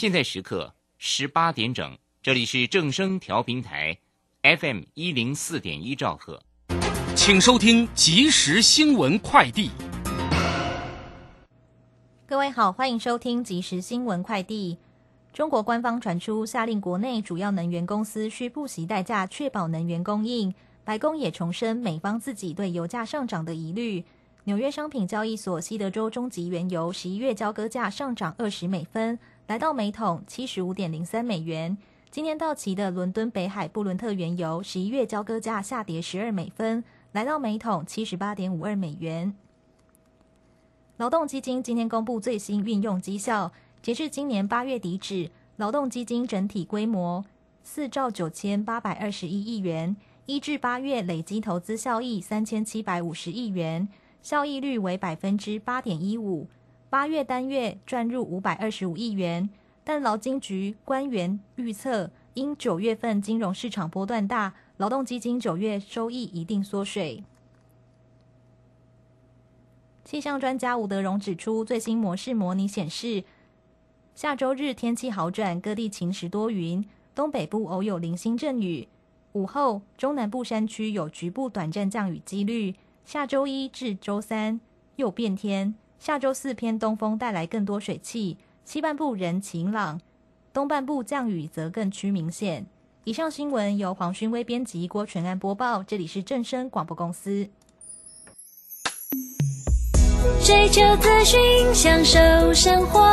现在时刻十八点整，这里是正声调频台，FM 一零四点一兆赫，请收听即时新闻快递。各位好，欢迎收听即时新闻快递。中国官方传出下令，国内主要能源公司需不惜代价确保能源供应。白宫也重申美方自己对油价上涨的疑虑。纽约商品交易所西德州中级原油十一月交割价上涨二十美分，来到每桶七十五点零三美元。今天到期的伦敦北海布伦特原油十一月交割价下跌十二美分，来到每桶七十八点五二美元。劳动基金今天公布最新运用绩效，截至今年八月底止，劳动基金整体规模四兆九千八百二十一亿元，一至八月累积投资效益三千七百五十亿元，效益率为百分之八点一五。八月单月赚入五百二十五亿元，但劳金局官员预测，因九月份金融市场波段大，劳动基金九月收益一定缩水。气象专家吴德荣指出，最新模式模拟显示，下周日天气好转，各地晴时多云，东北部偶有零星阵雨。午后，中南部山区有局部短暂降雨几率。下周一至周三又变天，下周四偏东风带来更多水汽，西半部仍晴朗，东半部降雨则更趋明显。以上新闻由黄勋威编辑，郭全安播报，这里是正声广播公司。追求资讯，享受生活。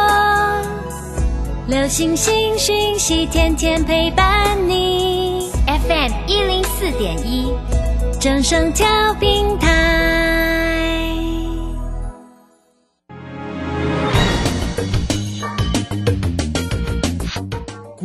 流星星讯息，天天陪伴你。FM 一零四点一，正声调平台。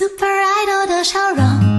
Super Idol 的笑容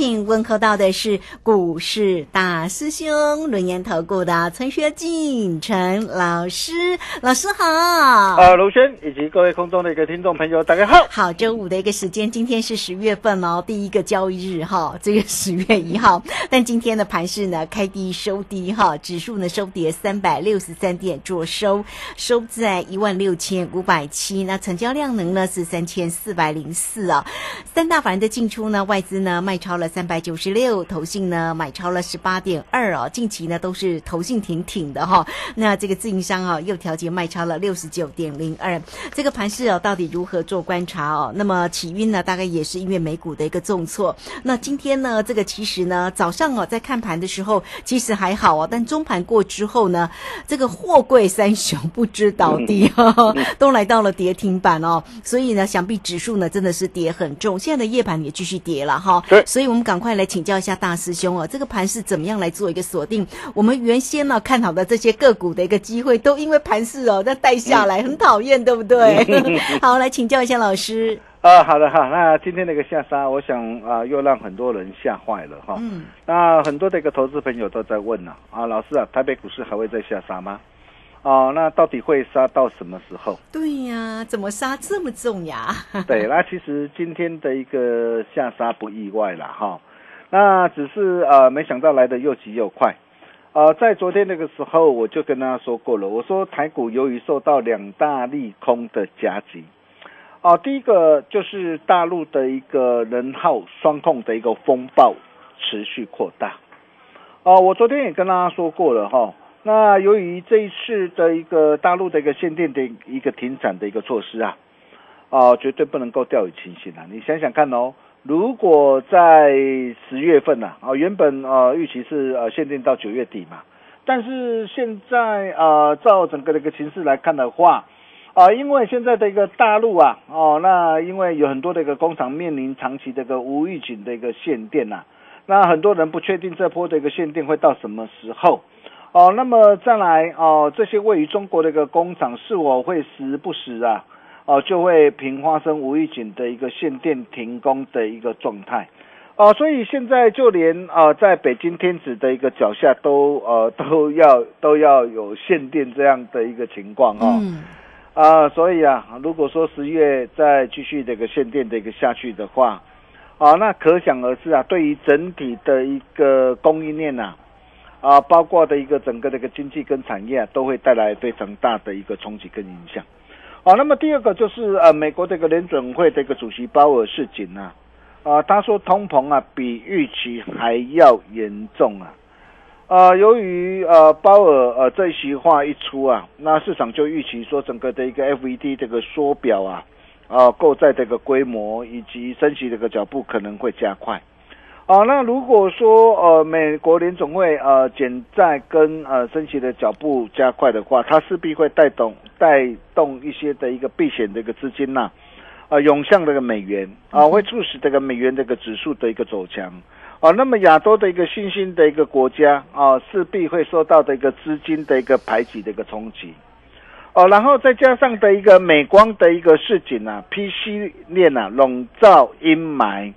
请问候到的是股市大师兄轮研投顾的陈学进陈老师，老师好。啊，卢轩以及各位空中的一个听众朋友，大家好。好，周五的一个时间，今天是十月份哦，第一个交易日哈，这个十月一号。但今天的盘市呢，开低收低哈，指数呢收跌三百六十三点，做收收在一万六千五百七。那成交量能呢是三千四百零四啊。三大法人的进出呢，外资呢卖超了三百九十六，投信呢买超了十八点二哦。近期呢都是投信挺挺的哈。那这个自营商啊又调节卖超了六十九点零二。这个盘势哦到底如何做观察哦？那么起晕呢，大概也是因为美股的一个重挫。那今天呢，这个其实呢早上哦在看盘的时候其实还好哦，但中盘过之后呢，这个货柜三雄不知倒地哈、都来到了跌停板哦。所以呢，想必指数呢真的是跌很重。现在的夜盘也继续跌。跌了哈对，所以我们赶快来请教一下大师兄哦，这个盘是怎么样来做一个锁定？我们原先呢看好的这些个股的一个机会，都因为盘势哦在带下来，很讨厌，对不对？好，来请教一下老师。啊，好的哈，那今天那个下杀，我想啊，又让很多人吓坏了哈。嗯，那很多的一个投资朋友都在问呢、啊，老师啊，台北股市还会再下杀吗？哦，那到底会杀到什么时候？对呀，怎么杀这么重呀？对，那其实今天的一个下杀不意外了，哈。那只是呃，没想到来的又急又快。呃，在昨天那个时候，我就跟大家说过了，我说台股由于受到两大利空的夹击，哦、第一个就是大陆的一个人号双控的一个风暴持续扩大。哦、我昨天也跟大家说过了哈。那由于这一次的一个大陆的一个限电的一个停产的一个措施啊，哦，绝对不能够掉以轻心啊！你想想看哦，如果在十月份呐、啊，原本呃预期是呃限定到九月底嘛，但是现在呃照整个的一个形势来看的话，啊、因为现在的一个大陆啊，哦，那因为有很多的一个工厂面临长期的一个无预警的一个限电呐、那很多人不确定这波的一个限电会到什么时候。哦，那么再来哦，这些位于中国的一个工厂是否会时不时啊，哦就会频发生无预警的一个限电停工的一个状态，哦，所以现在就连呃在北京天子的一个脚下都呃都要都要有限电这样的一个情况哦，嗯，啊，所以啊，如果说十月再继续这个限电的一个下去的话，啊，那可想而知啊，对于整体的一个供应链呐、啊，啊包括的一个整个的一个经济跟产业啊，都会带来非常大的一个冲击跟影响。啊，那么第二个就是呃，美国这个联准会的一个主席鲍尔示警啊，啊，他说通膨啊比预期还要严重啊。呃，由于呃鲍尔呃这一席话一出啊，那市场就预期说整个的一个 FED 这个缩表啊，啊购债这个规模以及升息这个脚步可能会加快。啊，那如果说呃美国联总会呃减债跟呃升息的脚步加快的话，它势必会带动带动一些的一个避险的一个资金呐、啊，涌向这个美元啊，会促使这个美元这个指数的一个走强。啊，那么亚洲的一个新兴的一个国家啊，势必会受到的一个资金的一个排挤的一个冲击。哦、然后再加上的一个美光的一个市井啊，PC 链啊笼罩阴霾，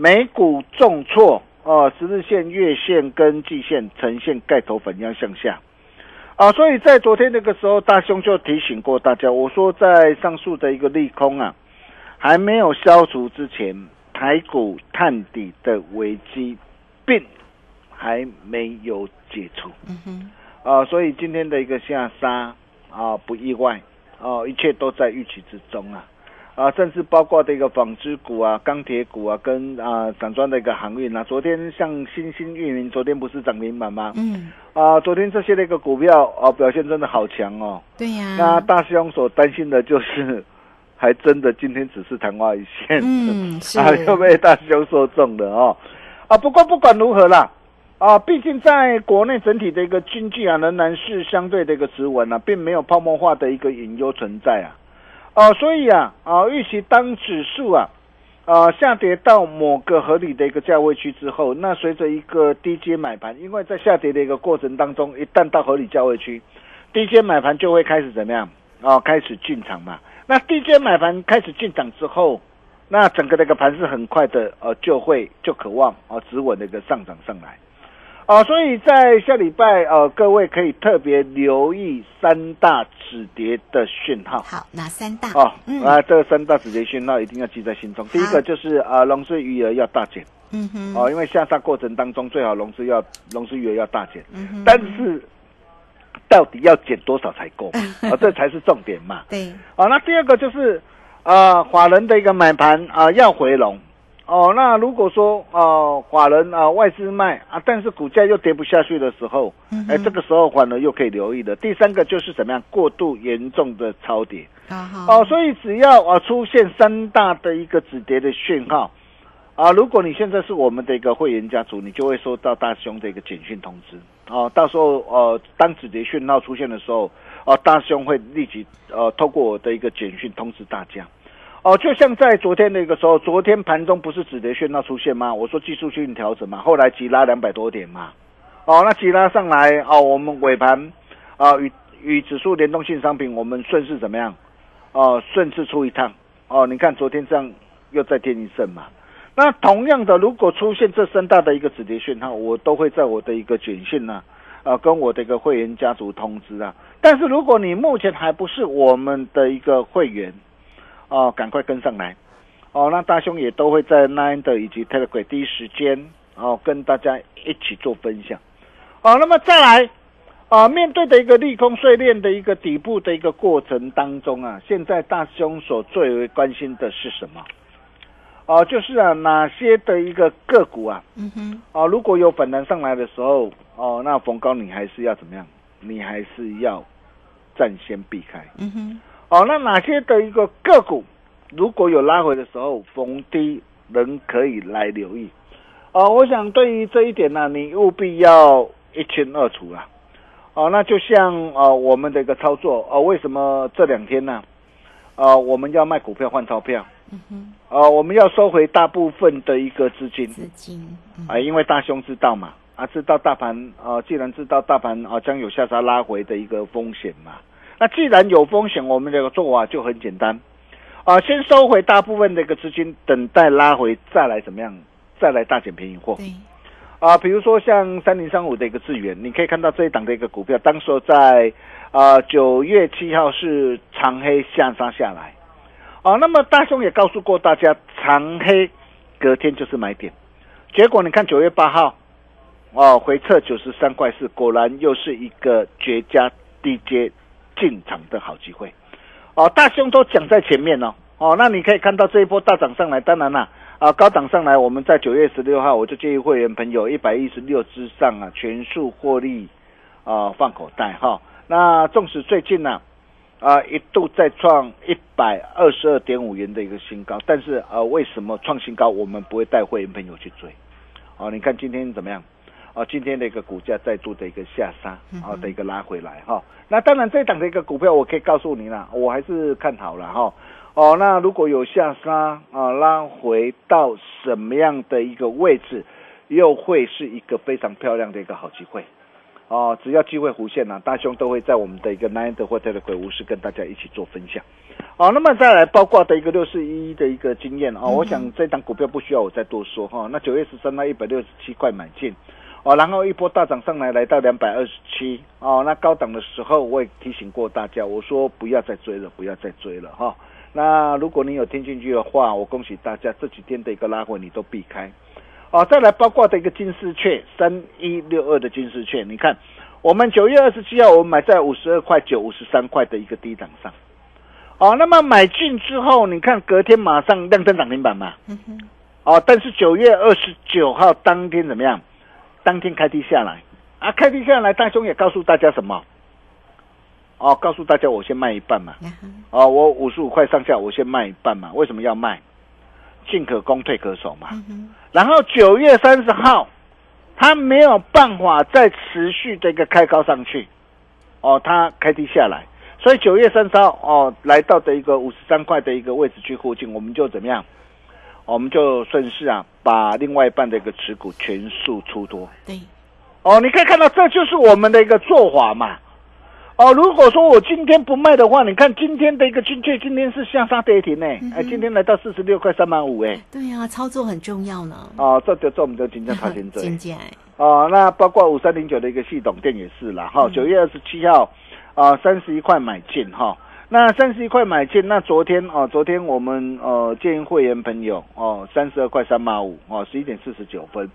美股重挫，哦、十日线、月线跟季线呈现盖头粉一样向下。啊，所以在昨天那个时候，大兄就提醒过大家，我说在上述的一个利空啊还没有消除之前，台股探底的危机并还没有解除。嗯哼，啊，所以今天的一个下杀啊，不意外哦、一切都在预期之中啊。啊，甚至包括的一个纺织股啊、钢铁股啊，跟啊散装的一个航运啊，昨天像新兴运营，昨天不是涨停板吗？嗯，啊，昨天这些的一个股票啊，表现真的好强哦。对呀，那大兄所担心的就是，还真的今天只是昙花一现，嗯 是啊，又被大兄说中了哦。啊，不过不管如何啦，啊，毕竟在国内整体的一个经济啊，仍然是相对的一个持稳啊，并没有泡沫化的一个隐忧存在啊。哦、所以啊，啊，预期当指数啊，啊下跌到某个合理的一个价位区之后，那随着一个低阶买盘，因为在下跌的一个过程当中，一旦到合理价位区，低阶买盘就会开始怎么样？哦，开始进场嘛。那低阶买盘开始进场之后，那整个的一个盘是很快的，呃，就会就渴望啊止稳的一个上涨上来。啊，所以在下礼拜，呃，各位可以特别留意三大止跌的讯号。好，哪三大？哦，嗯啊，这三大止跌讯号一定要记在心中。第一个就是啊，融资余额要大减嗯哼，哦，因为下杀过程当中最好融资要融资余额要大减，嗯哼，但是到底要减多少才够嘛？啊，这才是重点嘛。对，啊，那第二个就是啊，法人的一个买盘啊要回笼。哦，那如果说啊，法人啊外资卖啊，但是股价又跌不下去的时候，哎、嗯哼这个时候反而又可以留意的。第三个就是怎么样过度严重的超跌。好好，哦，所以只要啊出现三大的一个止跌的讯号，啊，如果你现在是我们的一个会员家族，你就会收到大兄的一个简讯通知。哦，到时候呃，当止跌讯号出现的时候，哦、大兄会立即呃透过我的一个简讯通知大家。哦，就像在昨天那个时候，昨天盘中不是止跌讯号出现吗？我说技术性调整嘛，后来急拉两百多点嘛，哦，那急拉上来哦，我们尾盘啊与与指数联动性商品，我们顺势怎么样？哦，顺势出一趟哦，你看昨天这样又再添一胜嘛。那同样的，如果出现这三大的一个止跌讯号，我都会在我的一个简讯呢，啊，跟我的一个会员家族通知啊。但是如果你目前还不是我们的一个会员，哦，赶快跟上来，哦，那大兄也都会在 Nine 的以及 Telegram 第一时间哦跟大家一起做分享，哦，那么再来，啊，面对的一个利空碎裂的一个底部的一个过程当中啊，现在大兄所最为关心的是什么？哦，就是啊，哪些的一个个股啊，嗯哼，哦，如果有反弹上来的时候，哦，那逢高你还是要怎么样？你还是要暂先避开。嗯哼，哦，那哪些的一个个股，如果有拉回的时候，逢低人可以来留意。哦，我想对于这一点呢，你务必要一清二楚啦。哦，那就像呃我们的一个操作，哦，为什么这两天呢？呃，我们要卖股票换钞票。嗯哼，呃，我们要收回大部分的一个资金资金，嗯啊，因为大兄知道嘛，啊，知道大盘啊，既然知道大盘啊将有下杀拉回的一个风险嘛，那既然有风险，我们这个做法就很简单，啊，先收回大部分的一个资金，等待拉回再来怎么样，再来大捡便宜货。对，啊，比如说像三零三五的一个资源，你可以看到这一档的一个股票，当时候在啊九月七号是长黑下杀下来，啊，那么大兄也告诉过大家，长黑隔天就是买点，结果你看九月八号，哦回撤九十三块四，果然又是一个绝佳低阶进场的好机会，哦，大兄都讲在前面哦，哦，那你可以看到这一波大涨上来，当然啦、啊，高档上来，我们在九月十六号，我就建议会员朋友一百一十六之上啊，全数获利啊放口袋哈。那纵使最近呢啊一度再创一百二十二点五元的一个新高，但是呃为什么创新高我们不会带会员朋友去追？哦，你看今天怎么样？哦，今天的一个股价再度的一个下杀，啊的一个拉回来哈。那当然这一档的一个股票，我可以告诉你啦，我还是看好了哈。哦，那如果有下杀啊，拉回到什么样的一个位置，又会是一个非常漂亮的一个好机会。哦，只要机会弧线呢、大兄都会在我们的一个 Nine 的或者的鬼屋室跟大家一起做分享。哦，那么再来包括的一个六四一的一个经验哦，我想这档股票不需要我再多说哈、那九月十三那一百六十七块买进，哦，然后一波大涨上来来到两百二十七哦，那高档的时候我也提醒过大家，我说不要再追了，不要再追了哈、那如果你有听进去的话，我恭喜大家这几天的一个拉回你都避开。哦，再来包括的一个金丝雀三一六二的金丝雀，你看我们九月二十七号我们买在五十二块九、五十三块的一个低档上。哦，那么买进之后，你看隔天马上亮灯涨停板嘛。嗯哼，哦，但是九月二十九号当天怎么样？当天开低下来啊，开低下来，大兄也告诉大家什么？哦，告诉大家我先卖一半嘛。哦，我五十五块上下，我先卖一半嘛。为什么要卖？进可攻，退可守嘛。嗯，然后九月三十号，它没有办法再持续的一个开高上去，哦，它开低下来，所以九月三十号哦，来到的一个五十三块的一个位置去附近，我们就怎么样？我们就顺势啊，把另外一半的一个持股全数出脱。对，哦，你可以看到，这就是我们的一个做法嘛。哦，如果说我今天不卖的话，你看今天的一个金券今天是下杀跌停呢，哎、今天来到四十六块三毛五，哎，对呀、操作很重要呢。哦，这就做我们的金价差钱这。金价，哦，那包括五三零九的一个系统店也是啦，哈、嗯九月二十七号，啊，三十一块买进哈。那三十一块买进，那昨天哦，昨天我们呃建议会员朋友哦，三十二块三毛五哦，十一点四十九分，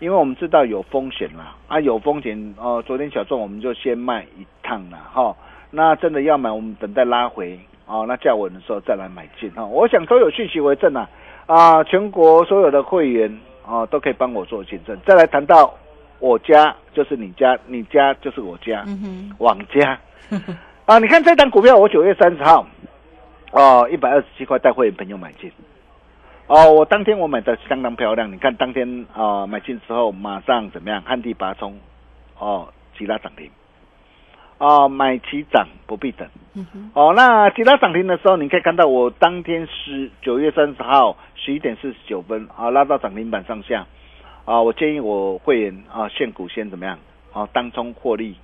因为我们知道有风险啦，啊有风险哦，昨天小众我们就先卖一趟啦哈。那真的要买，我们等待拉回哦，那价稳的时候再来买进哈。我想都有讯息为证啊，啊，全国所有的会员哦都可以帮我做见证。再来谈到我家就是你家，你家就是我家，嗯哼，网家 啊，你看这档股票，我九月三十号哦一百二十七块带会员朋友买进。哦，我当天我买的相当漂亮，你看当天啊、买进之后马上怎么样？旱地拔葱，哦，急拉涨停。哦，买起涨不必等。嗯，哦，那其他涨停的时候，你可以看到我当天是九月三十号十一点四十九分啊，拉到涨停板上下啊，我建议我会员啊，现股先怎么样？啊，当冲获利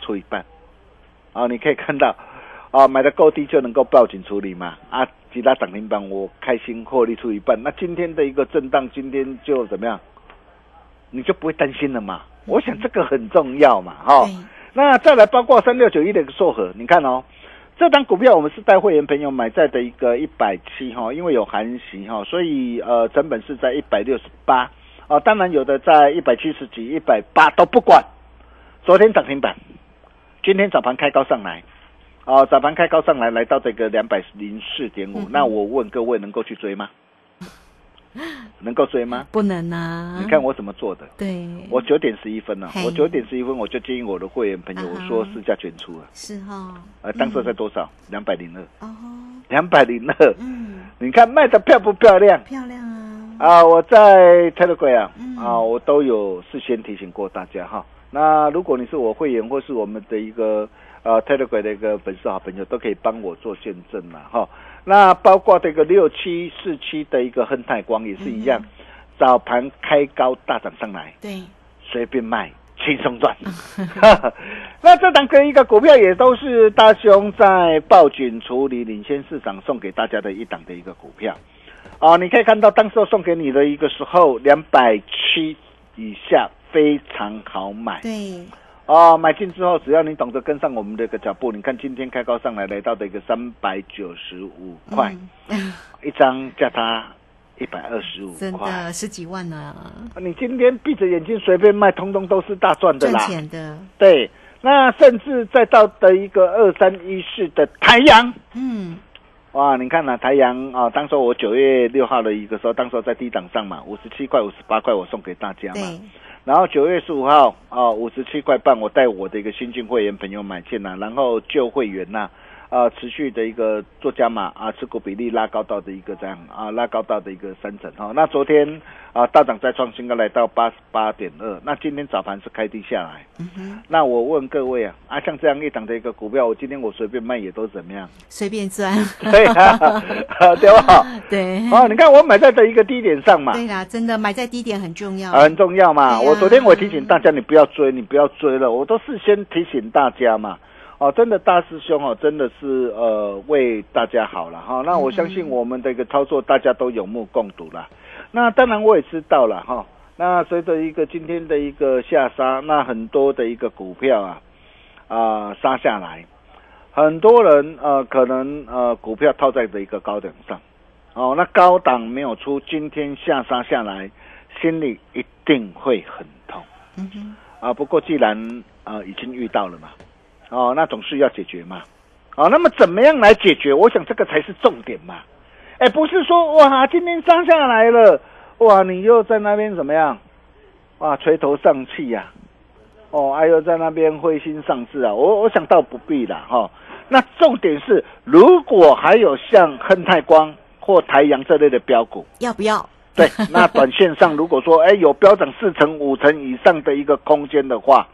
出一半啊，你可以看到啊，买的够低就能够报警处理嘛啊，其他涨停板我开心获利出一半。那今天的一个震荡，今天就怎么样？你就不会担心了嘛？我想这个很重要嘛，哈、对，那再来包括三六九一的一个硕和，你看哦，这张股票我们是带会员朋友买在的一个一百七哈，因为有含息哈，所以呃成本是在一百六十八啊，当然有的在一百七十几、一百八都不管。昨天涨停板，今天早盘开高上来，哦，早盘开高上来，来到这个两百零四点五。那我问各位，能够去追吗？能够追吗？不能啊！你看我怎么做的。对，我九点十一分呢、嘿我九点十一分我就建议我的会员朋友，说市价全出了。是哈，呃，当时在多少？两百零二，哦，两百零二。嗯，你看卖的漂不漂亮？漂亮啊，啊，我在 Telegram 啊，嗯啊，我都有事先提醒过大家哈。那如果你是我会员或是我们的一个呃 Telegram 的一个粉丝好朋友，都可以帮我做见证啦哈。那包括这个六七四七的一个亨泰光也是一样，早盘开高大涨上来，对，随便卖，轻松赚。那这档跟一个股票也都是大兄在报警处理领先市场送给大家的一档的一个股票。啊，你可以看到当时候送给你的一个时候，两百七以下非常好买。对，哦，买进之后，只要你懂得跟上我们的一个脚步，你看今天开高上来，来到的一个三百九十五块、嗯 一张，价差一百二十五块真块。的十几万呢，你今天闭着眼睛随便卖，通通都是大赚的赚啦。钱的，对，那甚至再到的一个二三一四的太阳，嗯，哇，你看呐、太阳啊，当时我九月六号的一个时候，当时在低档上嘛，五十七块、五十八块，我送给大家嘛。然后九月十五号啊，五十七块半，我带我的一个新进会员朋友买进来、然后旧会员呐、持续的一个做加码啊，持股比例拉高到的一个这样啊，拉高到的一个三成哈、那昨天啊，大涨再创新高，来到八十八点二。那今天早盘是开低下来。嗯哼，那我问各位啊，啊，像这样一档的一个股票，我今天我随便卖也都怎么样？随便赚，对啊，对吧？对，哦，你看我买在的一个低点上嘛，对啦，真的买在低点很重要，啊很重要嘛。啊我昨天我提醒大家，你不要追，你不要追了，我都事先提醒大家嘛。哦，真的大师兄哦，真的是呃为大家好了哈、那我相信我们的一个操作，大家都有目共睹了。那当然我也知道了哈、那随着一个今天的一个下杀，那很多的一个股票啊啊、杀下来，很多人呃可能呃股票套在的一个高点上，哦，那高档没有出，今天下杀下来，心里一定会很痛嗯哼，啊。不过既然呃已经遇到了嘛，哦，那总是要解决嘛，哦，那么怎么样来解决？我想这个才是重点嘛。哎，不是说哇，今天杀下来了，哇，你又在那边怎么样？哇，垂头丧气呀、哦，哎呦，在那边灰心丧志啊！我我想倒不必啦，哈、那重点是，如果还有像亨泰光或台阳这类的标股，要不要？对，那短线上如果说哎有标涨四成五成以上的一个空间的话，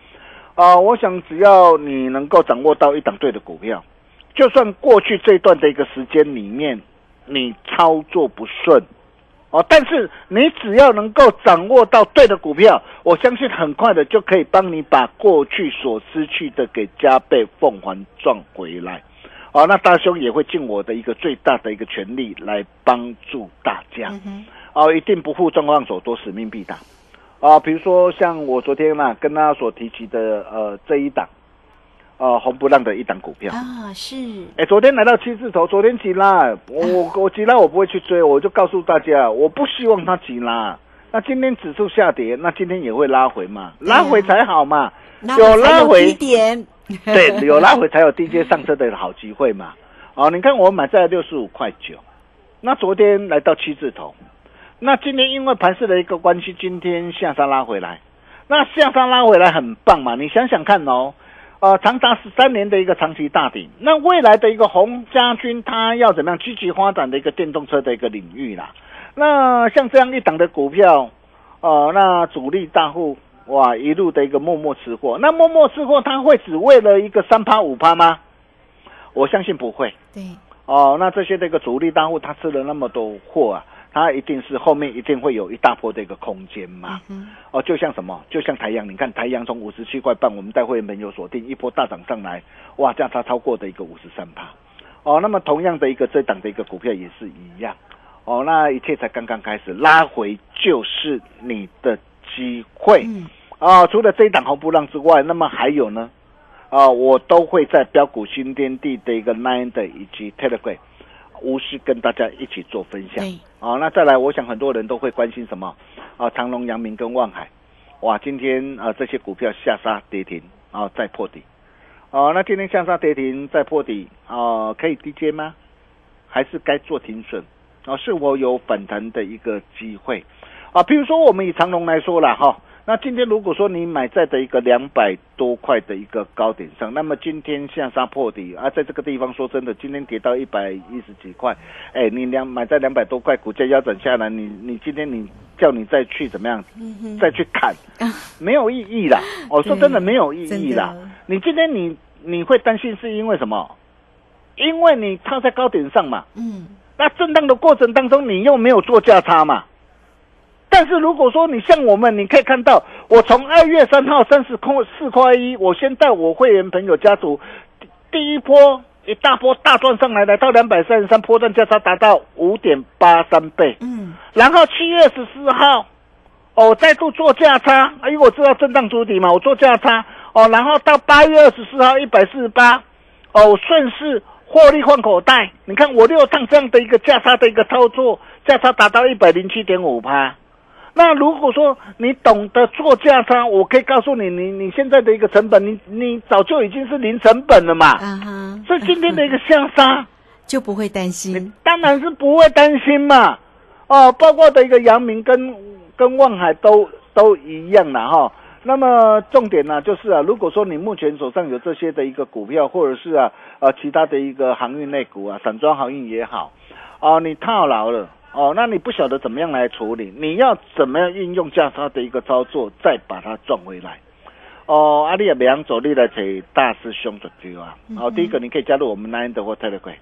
啊、我想只要你能够掌握到一档对的股票，就算过去这段的一个时间里面你操作不顺。哦，但是你只要能够掌握到对的股票，我相信很快的就可以帮你把过去所失去的给加倍奉还赚回来。哦，那大兄也会尽我的一个最大的一个全力来帮助大家。嗯，哦，一定不负众望所托，使命必达。啊，比如说像我昨天呢、跟大家所提及的呃这一档，呃红不让的一档股票，啊，是，哎，昨天来到七字头，昨天急拉，我我 我急拉我不会去追，我就告诉大家，我不希望它急拉。那今天指数下跌，那今天也会拉回嘛，拉回才好嘛，那有拉回低点，对，有拉回才有低阶上车的好机会嘛。哦，你看我买在六十五块九，那昨天来到七字头，那今天因为盘势的一个关系，今天下杀拉回来，那下杀拉回来很棒嘛，你想想看哦，呃，长达十三年的一个长期大底，那未来的一个红家军，他要怎么样积极发展的一个电动车的一个领域啦？那像这样一档的股票，哦、那主力大户哇，一路的一个默默吃货。那默默吃货，他会只为了一个三趴五趴吗？我相信不会。对，哦，那这些的一个主力大户，他吃了那么多货啊，他一定是后面一定会有一大波的一个空间嘛。嗯哦，就像什么，就像台阳，你看台阳从五十七块半，我们带会员朋友锁定一波大涨上来，哇，价差超过的一个五十三趴。哦，那么同样的一个这档的一个股票也是一样。哦，那一切才刚刚开始，拉回就是你的机会。嗯，哦，除了这一档红不让之外，那么还有呢？啊，我都会在标股新天地的一个 Nine 的以及 Telegram 无私跟大家一起做分享。对，啊，那再来，我想很多人都会关心什么？啊，长隆、阳明跟望海，哇，今天啊这些股票下杀跌停啊，再破底。哦、那今天下杀跌停再破底啊，可以低接吗？还是该做停损？啊，是我有反弹的一个机会啊。比如说我们以长隆来说了哈，那今天如果说你买在的一个两百多块的一个高点上，那么今天下杀破底啊，在这个地方说真的，今天跌到一百一十几块，哎，你两买在两百多块，股价腰斩下来，你你今天你叫你再去怎么样，嗯再去砍，没有意义啦。我说真的没有意义啦。你今天你你会担心是因为什么？因为你套在高点上嘛，嗯，那震荡的过程当中，你又没有做价差嘛。但是如果说你像我们，你可以看到，我从二月三号三十空四块一，我先带我会员朋友家族第一波一大波大赚上来，来到两百三十三，波段价差达到五点八三倍。嗯，然后七月十四号，哦，再度做价差，因为我知道震荡主底嘛，我做价差哦，然后到八月二十四号一百四十八，哦，顺势获利换口袋。你看我六趟这样的一个价差的一个操作，价差达到一百零七点五趴。那如果说你懂得做价差，我可以告诉你，你你现在的一个成本，你你早就已经是零成本了嘛。啊哈，所以今天的一个下杀。就不会担心，当然是不会担心嘛。哦，包括的一个阳明跟跟望海都都一样了哈。那么重点呢、就是啊，如果说你目前手上有这些的一个股票，或者是啊呃其他的一个航运类股啊，散装航运也好，哦，你套牢了。哦，那你不晓得怎么样来处理？你要怎么样运用价差的一个操作，再把它赚回来？哦，阿丽也两走，你来找大师兄的对啊。哦，第一个你可以加入我们 Nine 的或 Telegram。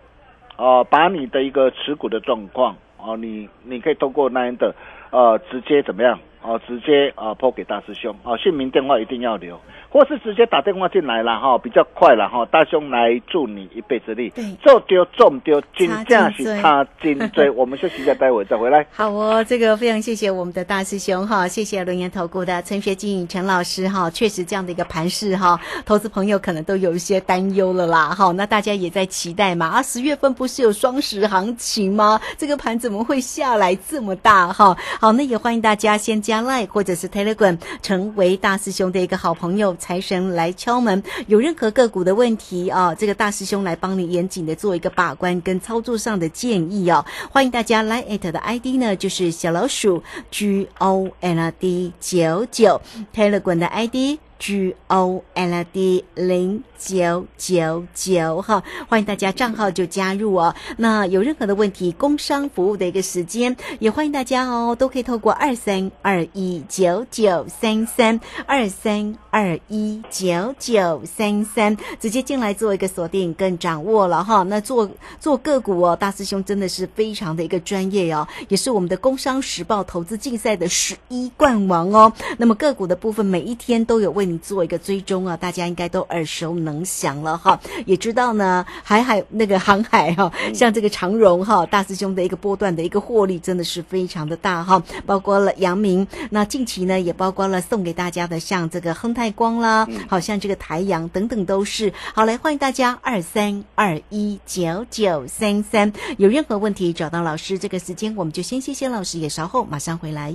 哦，把你的一个持股的状况哦，你你可以通过那样的呃直接怎么样哦，直接啊抛给大师兄哦，姓名电话一定要留，或是直接打电话进来了哈，比较快了哈，大兄来助你一臂之力对，做丢做唔丢，金差价是他金追。我们休息一下，待会再回来。好哦，这个非常谢谢我们的大师兄哈，谢谢轮研投顾的陈学静陈老师哈，确实这样的一个盘势哈，投资朋友可能都有一些担忧了啦哈，那大家也在期待嘛啊，十月份不是有双十行情吗？这个盘怎么会下来这么大哈？好，那也欢迎大家先加 Line 或者是 Telegram 成为大师兄的一个好朋友，财神来敲门，有任何个股的问题啊，这个大师兄来帮你严谨的做一个把关跟操作上的建议哦。欢迎大家来艾特的 ID 呢，就是小老鼠 G O N D 九九推了滚的 ID。G O L D 零九九九哈，欢迎大家账号就加入哦。那有任何的问题，工商服务的一个时间，也欢迎大家哦，都可以透过二三二一九九三三二三二一九九三三直接进来做一个锁定跟掌握了哈。那做做个股哦，大师兄真的是非常的一个专业哦，也是我们的工商时报投资竞赛的十一冠王哦。那么个股的部分，每一天都有为你做一个追踪啊，大家应该都耳熟能详了哈，也知道呢，海海那个航海哈、像这个长荣哈，大师兄的一个波段的一个获利真的是非常的大哈，包括了阳明，那近期呢也包括了送给大家的像这个亨泰光啦，好像这个台阳等等都是。好，来欢迎大家二三二一九九三三，有任何问题找到老师，这个时间我们就先谢谢老师，也稍后马上回来。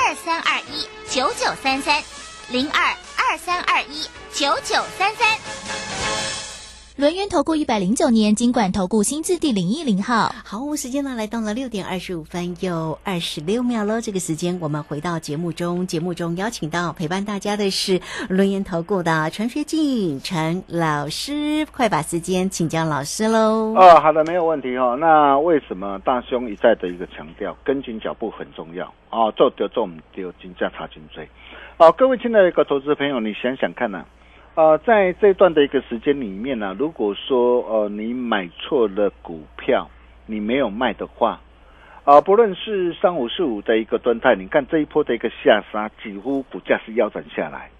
二三二一九九三三零二二三二一九九三三。轮源投顾一百零九年金管投顾新字第零一零号。好，时间呢来到了六点二十五分又二十六秒了。这个时间我们回到节目中，节目中邀请到陪伴大家的是轮研投顾的陈学进陈老师，快把时间请教老师喽。哦，好的，没有问题哦。那为什么大兄一再的一个强调，跟紧脚步很重要啊？做丢做唔丢，金价差金追。哦，各位亲爱的一个投资朋友，你想想看呢、呃，在这段的一个时间里面呢、如果说呃你买错了股票，你没有卖的话，啊、不论是三五四五的一个端态，你看这一波的一个下杀，几乎股价是腰斩下来，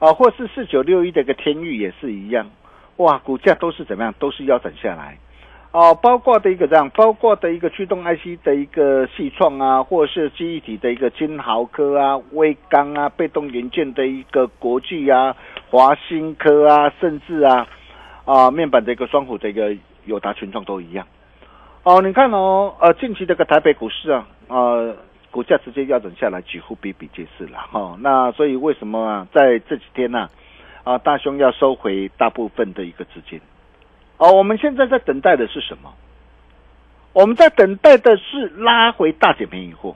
啊、或是四九六一的一个天域也是一样，哇，股价都是怎么样，都是腰斩下来。哦，包括的一个这样，包括的一个驱动 IC 的一个系创啊，或者是记忆体的一个金豪科啊、威刚啊、被动元件的一个国际啊、华新科啊，甚至啊啊面板的一个双虎的一个友达群创都一样。哦，你看哦，呃，近期这个台北股市啊，呃，股价直接腰斩下来，几乎比比皆是了哈、那所以为什么啊，在这几天呢、啊，大兄要收回大部分的一个资金？哦，我们现在在等待的是什么？我们在等待的是拉回大减便宜货，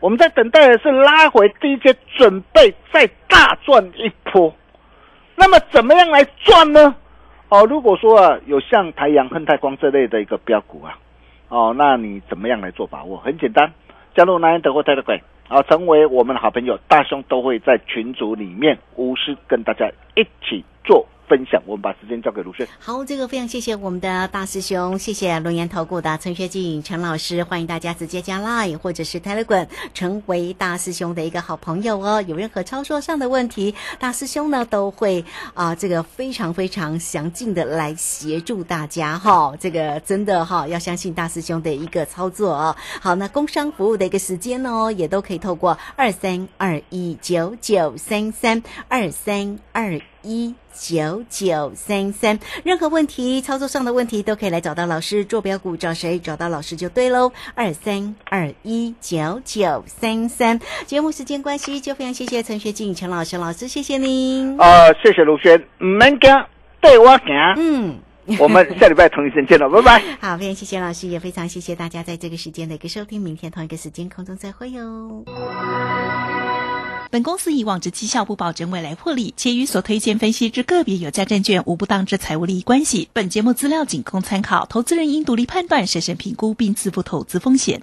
我们在等待的是拉回低阶，准备再大赚一波。那么怎么样来赚呢？哦，如果说啊有像太阳、恨、太光这类的一个标股啊，哦，那你怎么样来做把握？很简单，加入南安德或泰德鬼啊，成为我们的好朋友，大兄都会在群组里面无私跟大家一起做分享。我们把时间交给卢轩。好，这个非常谢谢我们的大师兄，谢谢龙岩投顾的陈学进陈老师，欢迎大家直接加 Line 或者是 Telegram 成为大师兄的一个好朋友哦。有任何操作上的问题，大师兄呢都会啊、这个非常非常详尽的来协助大家哈、这个真的哈、要相信大师兄的一个操作哦。好，那工商服务的一个时间呢，也都可以透过二三二一九九三三二三二一九九三三，任何问题操作上的问题都可以来找到老师。坐标股找谁？找到老师就对喽。二三二一九九三三。节目时间关系，就非常谢谢陈学静陈老师老师，谢谢您。呃，谢谢卢轩，唔免惊，对我行。嗯。我们下礼拜同一时间见了，拜拜。好，非常谢谢老师，也非常谢谢大家在这个时间的一个收听。明天同一个时间空中再会哟。本公司以往之绩效不保证未来获利，且与所推荐分析之个别有价证券无不当之财务利益关系。本节目资料仅供参考，投资人应独立判断、审慎评估并自负投资风险。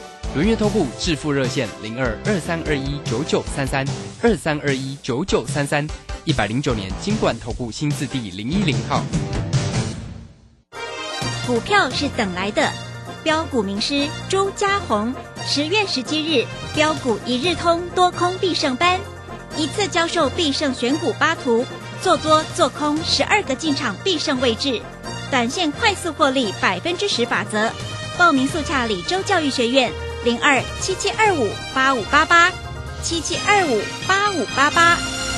轮月投顾致富热线零二二三二一九九三三二三二一九九三三，一百零九年金管投顾新字第零一零号。股票是等来的，标股名师朱家红，十月十七日标股一日通多空必胜班，一次教授必胜选股八图，做多做空十二个进场必胜位置，短线快速获利百分之十法则。报名速洽李州教育学院零二七七二五八五八八七七二五八五八八。